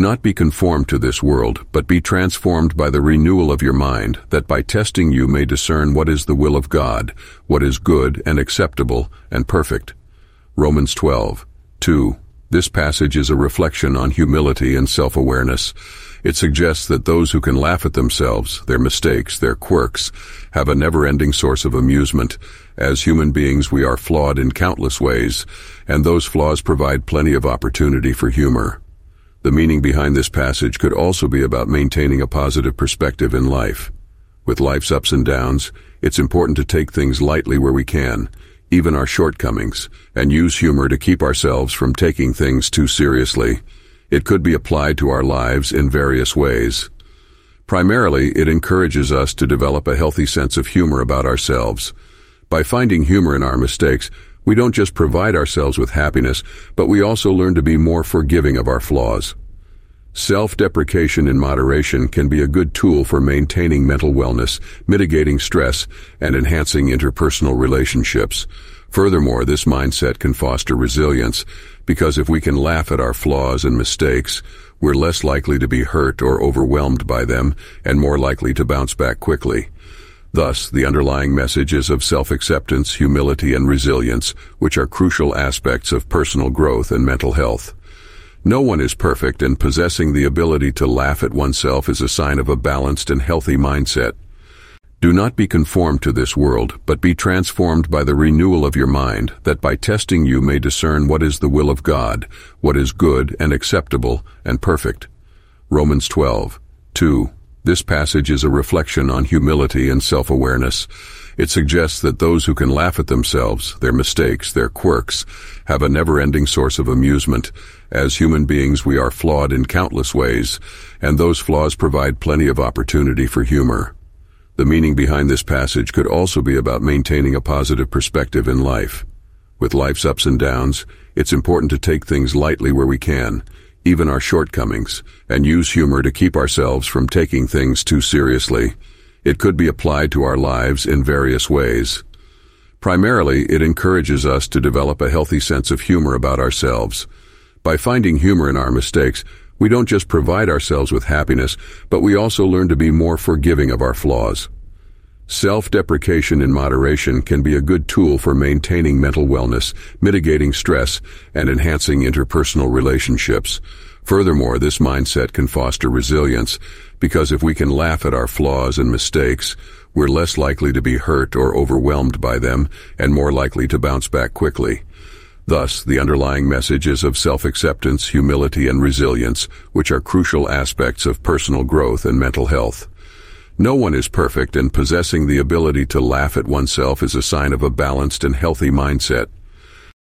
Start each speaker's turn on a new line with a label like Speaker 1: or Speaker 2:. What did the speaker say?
Speaker 1: not be conformed to this world, but be transformed by the renewal of your mind, that by testing you may discern what is the will of God, what is good and acceptable and perfect. Romans 12, 2. This passage is a reflection on humility and self-awareness. It suggests that those who can laugh at themselves, their mistakes, their quirks, have a never-ending source of amusement. As human beings, we are flawed in countless ways, and those flaws provide plenty of opportunity for humor. The meaning behind this passage could also be about maintaining a positive perspective in life. With life's ups and downs, it's important to take things lightly where we can, even our shortcomings, and use humor to keep ourselves from taking things too seriously. It could be applied to our lives in various ways. Primarily, it encourages us to develop a healthy sense of humor about ourselves. By finding humor in our mistakes, we don't just provide ourselves with happiness, but we also learn to be more forgiving of our flaws. Self-deprecation in moderation can be a good tool for maintaining mental wellness, mitigating stress, and enhancing interpersonal relationships. Furthermore, this mindset can foster resilience, because if we can laugh at our flaws and mistakes, we're less likely to be hurt or overwhelmed by them and more likely to bounce back quickly. Thus, the underlying messages of self-acceptance, humility, and resilience, which are crucial aspects of personal growth and mental health. No one is perfect, and possessing the ability to laugh at oneself is a sign of a balanced and healthy mindset. Do not be conformed to this world, but be transformed by the renewal of your mind, that by testing you may discern what is the will of God, what is good and acceptable and perfect. Romans 12, 2. This passage is a reflection on humility and self-awareness. It suggests that those who can laugh at themselves, their mistakes, their quirks, have a never-ending source of amusement. As human beings, we are flawed in countless ways, and those flaws provide plenty of opportunity for humor. The meaning behind this passage could also be about maintaining a positive perspective in life. With life's ups and downs, it's important to take things lightly where we can, even our shortcomings, and use humor to keep ourselves from taking things too seriously. It could be applied to our lives in various ways. Primarily, it encourages us to develop a healthy sense of humor about ourselves. By finding humor in our mistakes, we don't just provide ourselves with happiness, but we also learn to be more forgiving of our flaws. Self-deprecation in moderation can be a good tool for maintaining mental wellness, mitigating stress, and enhancing interpersonal relationships. Furthermore, this mindset can foster resilience, because if we can laugh at our flaws and mistakes, we're less likely to be hurt or overwhelmed by them and more likely to bounce back quickly. Thus, the underlying messages of self-acceptance, humility, and resilience, which are crucial aspects of personal growth and mental health. No one is perfect, and possessing the ability to laugh at oneself is a sign of a balanced and healthy mindset.